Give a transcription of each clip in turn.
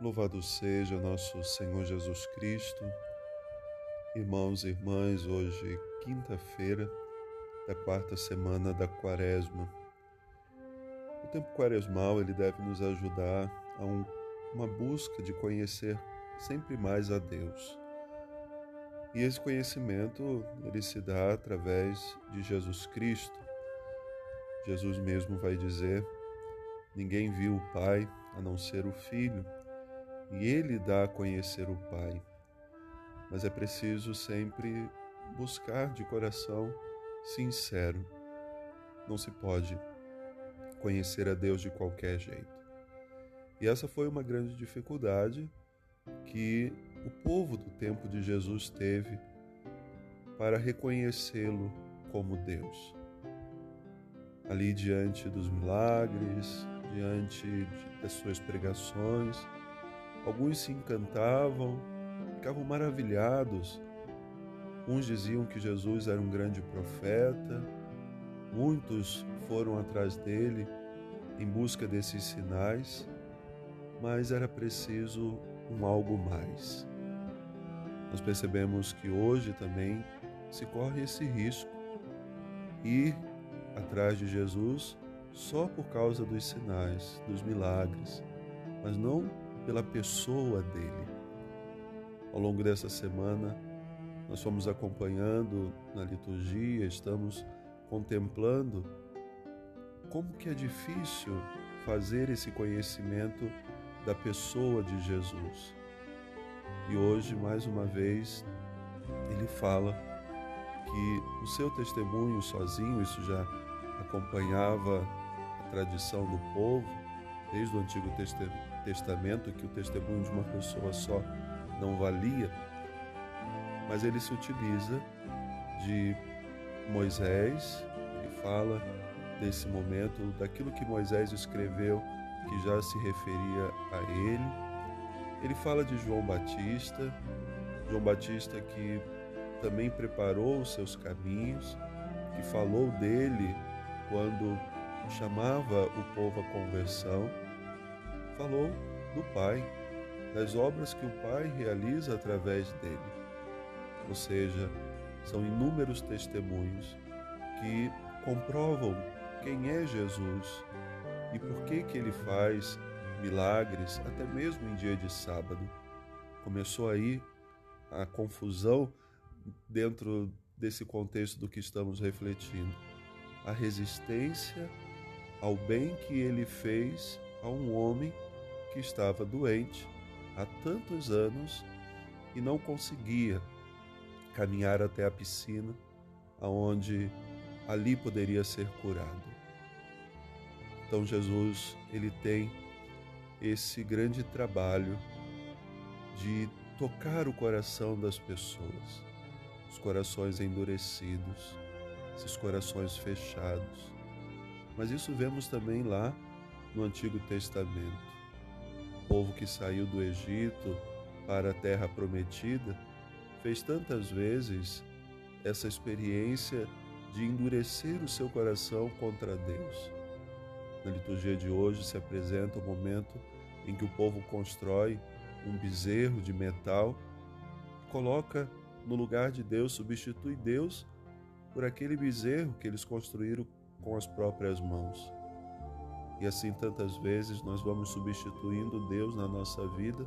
Louvado seja nosso Senhor Jesus Cristo. Irmãos e irmãs, hoje, quinta-feira da quarta semana da Quaresma. O tempo quaresmal ele deve nos ajudar a um, uma busca de conhecer sempre mais a Deus. E esse conhecimento ele se dá através de Jesus Cristo. Jesus mesmo vai dizer: Ninguém viu o Pai a não ser o Filho e ele dá a conhecer o Pai. Mas é preciso sempre buscar de coração sincero. Não se pode conhecer a Deus de qualquer jeito. E essa foi uma grande dificuldade que o povo do tempo de Jesus teve para reconhecê-lo como Deus. Ali diante dos milagres, diante das suas pregações, Alguns se encantavam, ficavam maravilhados. Uns diziam que Jesus era um grande profeta, muitos foram atrás dele em busca desses sinais, mas era preciso um algo mais. Nós percebemos que hoje também se corre esse risco ir atrás de Jesus só por causa dos sinais, dos milagres, mas não pela pessoa dele. Ao longo dessa semana, nós fomos acompanhando na liturgia, estamos contemplando como que é difícil fazer esse conhecimento da pessoa de Jesus. E hoje, mais uma vez, ele fala que o seu testemunho sozinho, isso já acompanhava a tradição do povo desde o Antigo Testamento que o testemunho de uma pessoa só não valia, mas ele se utiliza de Moisés, ele fala desse momento, daquilo que Moisés escreveu, que já se referia a ele. Ele fala de João Batista, João Batista que também preparou os seus caminhos, que falou dele quando chamava o povo à conversão falou do Pai, das obras que o Pai realiza através dele. Ou seja, são inúmeros testemunhos que comprovam quem é Jesus e por que que ele faz milagres até mesmo em dia de sábado. Começou aí a confusão dentro desse contexto do que estamos refletindo. A resistência ao bem que ele fez a um homem que estava doente há tantos anos e não conseguia caminhar até a piscina, aonde ali poderia ser curado. Então Jesus, ele tem esse grande trabalho de tocar o coração das pessoas, os corações endurecidos, esses corações fechados. Mas isso vemos também lá no Antigo Testamento povo que saiu do Egito para a terra prometida fez tantas vezes essa experiência de endurecer o seu coração contra Deus. Na liturgia de hoje se apresenta o momento em que o povo constrói um bezerro de metal, coloca no lugar de Deus, substitui Deus por aquele bezerro que eles construíram com as próprias mãos. E assim tantas vezes nós vamos substituindo Deus na nossa vida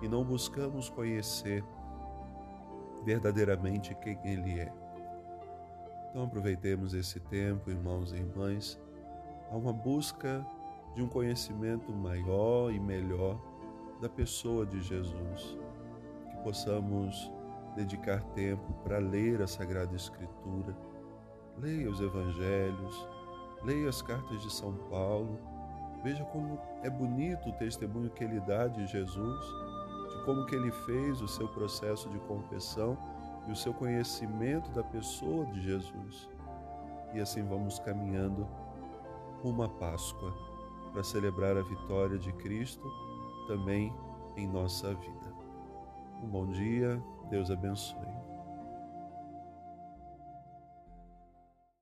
e não buscamos conhecer verdadeiramente quem Ele é. Então aproveitemos esse tempo, irmãos e irmãs, a uma busca de um conhecimento maior e melhor da pessoa de Jesus. Que possamos dedicar tempo para ler a Sagrada Escritura, leia os Evangelhos, Leia as cartas de São Paulo, veja como é bonito o testemunho que ele dá de Jesus, de como que ele fez o seu processo de confissão e o seu conhecimento da pessoa de Jesus. E assim vamos caminhando uma Páscoa para celebrar a vitória de Cristo também em nossa vida. Um bom dia, Deus abençoe.